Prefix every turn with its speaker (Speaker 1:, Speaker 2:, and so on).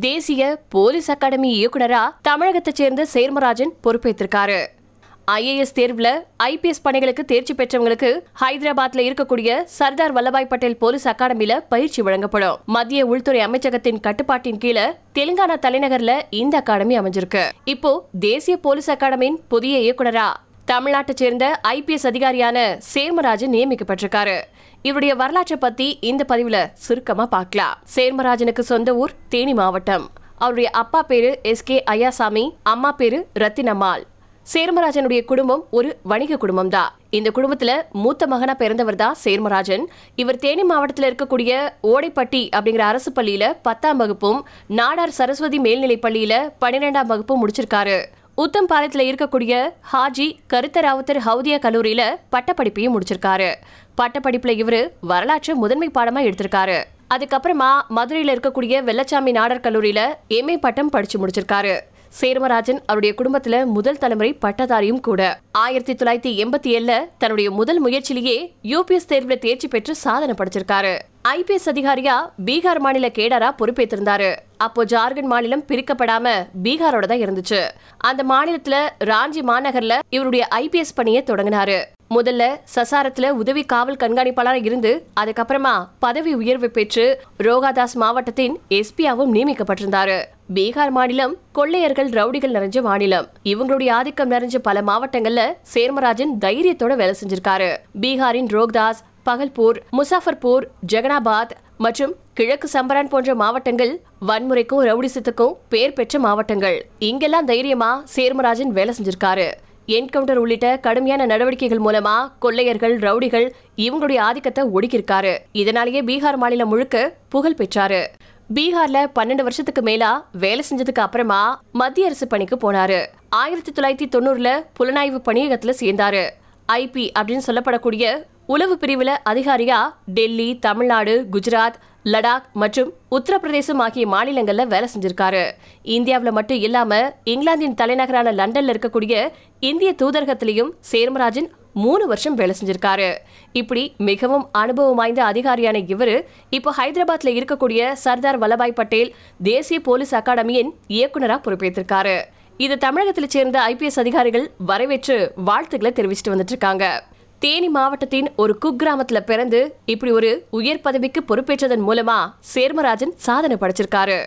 Speaker 1: தேசிய police academy இயக்குனரா தமிழகத்தைச் சேர்ந்த சேர்மராஜன் பொறுப்பேற்றிருக்காரு. ஐஏஎஸ் தேர்வுல ஐபிஎஸ் பணிகளுக்கு தேர்ச்சி பெற்றவங்களுக்கு ஹைதராபாத்ல இருக்கக்கூடிய சர்தார் வல்லபாய் பட்டேல் போலீஸ் அகாடமியில பயிற்சி வழங்கப்படும். மத்திய உள்துறை அமைச்சகத்தின் கட்டுப்பாட்டின் கீழே தெலுங்கானா தலைநகர்ல இந்த அகாடமி அமைஞ்சிருக்கு. இப்போ தேசிய போலீஸ் அகாடமியின் புதிய இயக்குனரா தமிழ்நாட்டை சேர்ந்த ஐபிஎஸ் அதிகாரியான சேர்மராஜன் நியமிக்கப்பட்டிருக்காரு. இவருடைய வரலாற்றை பத்தி இந்த பதிவுல சுருக்கமா பார்க்கலாம். சேர்மராஜனுக்கு சொந்த ஊர் தேனி மாவட்டம். அவருடைய அப்பா பேரு எஸ் கே ஐயாசாமி அம்மா பேரு ரத்தினம்மாள். சேர்மராஜனுடைய குடும்பம் ஒரு வணிக குடும்பம் தான் இந்த குடும்பத்துல மூத்த மகனா பிறந்தவர் தான் சேர்மராஜன். இவர் தேனி மாவட்டத்தில் இருக்கக்கூடிய ஓடைப்பட்டி அப்படிங்கிற அரசு பள்ளியில பத்தாம் வகுப்பும் நாடார் சரஸ்வதி மேல்நிலை பள்ளியில பன்னிரெண்டாம் வகுப்பும் முடிச்சிருக்காரு. உத்தம்பாளையத்தில் இருக்கக்கூடிய ஹாஜி கருத்தராவுத்தர் ஹவுதியா கல்லூரியில பட்டப்படிப்பையும் முடிச்சிருக்காரு. பட்டப்படிப்புல இவரு வரலாற்று முதன்மை பாடமா எடுத்திருக்காரு. அதுக்கப்புறமா மதுரையில இருக்கக்கூடிய வெள்ளச்சாமி நாடர் கல்லூரியில எம்ஏ பட்டம் படிச்சு முடிச்சிருக்காரு. சேர்மராஜன் அவருடைய குடும்பத்துல முதல் தலைமுறை பட்டதாரியும் கூட. ஆயிரத்தி தொள்ளாயிரத்தி எண்பத்தி ஏழுல தன்னுடைய முதல் முயற்சியிலேயே யூபிஎஸ் தேர்வுல தேர்ச்சி பெற்று சாதனை படிச்சிருக்காரு. ஐபிஎஸ் அதிகாரியா பீகார் மாநில கேடரா பொறுப்பேற்றிருந்தாரு அப்போ ஜார்க்கண்ட் மாநிலம் பிரிக்கப்படாம பீகாரோட தான் இருந்துச்சு. அந்த மாநிலத்துல ராஞ்சி மாநகர்ல இவருடைய ஐபிஎஸ் பணியை தொடங்கினாரு. முதல்ல சசாரத்துல உதவி காவல் கண்காணிப்பாளராக இருந்து அதுக்கப்புறமா பதவி உயர்வு பெற்று ரோகாதாஸ் மாவட்டத்தின் எஸ்பியாவும் நியமிக்கப்பட்டிருந்தாரு. பீகார் மாநிலம் கொள்ளையர்கள் ரவுடிகள் நிறைஞ்ச மாநிலம். இவங்களுடைய ஆதிக்கம் நிறைஞ்ச பல மாவட்டங்கள்ல சேர்மராஜன் தைரியத்தோட வேலை செஞ்சிருக்காரு. பீகாரின் ரோக்தாஸ் பகல்பூர் முசாஃபர்பூர் ஜெகனாபாத் மற்றும் கிழக்கு சம்பரான் போன்ற மாவட்டங்கள் வன்முறைக்கும் ரவுடிசத்துக்கும் பேர் பெற்ற மாவட்டங்கள். இங்கெல்லாம் தைரியமா சேர்மராஜன் வேலை செஞ்சிருக்காரு. என்கவுண்டர் உள்ளிட்ட கடுமையான நடவடிக்கைகள் மூலமா கொள்ளையர்கள் ரவுடிகள் இவங்களுடைய ஆதிக்கத்தை ஒடுக்கியிருக்காரு. இதனாலேயே பீகார் மாநிலம் முழுக்க புகழ் பெற்றாரு. பீகார்ல பன்னெண்டு வருஷத்துக்கு மேலா வேலை செஞ்சதுக்கு அப்புறமா மத்திய அரசு பணிக்கு போனாரு. ஆயிரத்தி தொள்ளாயிரத்தி தொண்ணூறுல புலனாய்வு பணியகத்துல சேர்ந்தாரு. ஐபி அப்படின்னு சொல்லப்படக்கூடிய உளவு பிரிவில் அதிகாரியா டெல்லி தமிழ்நாடு குஜராத் லடாக் மற்றும் உத்தரப்பிரதேசம் ஆகிய மாநிலங்களில் வேலை செஞ்சிருக்காரு. இந்தியாவில் மட்டும் இல்லாமல் இங்கிலாந்தின் தலைநகரான லண்டனில் இருக்கக்கூடிய இந்திய தூதரகத்திலையும் சேர்மராஜன் மூணு வருஷம் வேலை செஞ்சிருக்காரு. இப்படி மிகவும் அனுபவம் வாய்ந்த அதிகாரியான இவரு இப்போ ஹைதராபாத்ல இருக்கக்கூடிய சர்தார் வல்லபாய் பட்டேல் தேசிய போலீஸ் அகாடமியின் இயக்குநராக பொறுப்பேற்றிருக்காரு இது தமிழகத்தில் சேர்ந்த ஐபிஎஸ் அதிகாரிகள் வரவேற்று வாழ்த்துக்களை தெரிவிச்சுட்டு வந்துட்டு இருக்காங்க. தேனி மாவட்டத்தின் ஒரு குக்கிராமத்துல பிறந்து இப்படி ஒரு உயர் பதவிக்கு பொறுப்பேற்றதன் மூலமா சேர்மராஜன் சாதனை படைச்சிருக்காரு.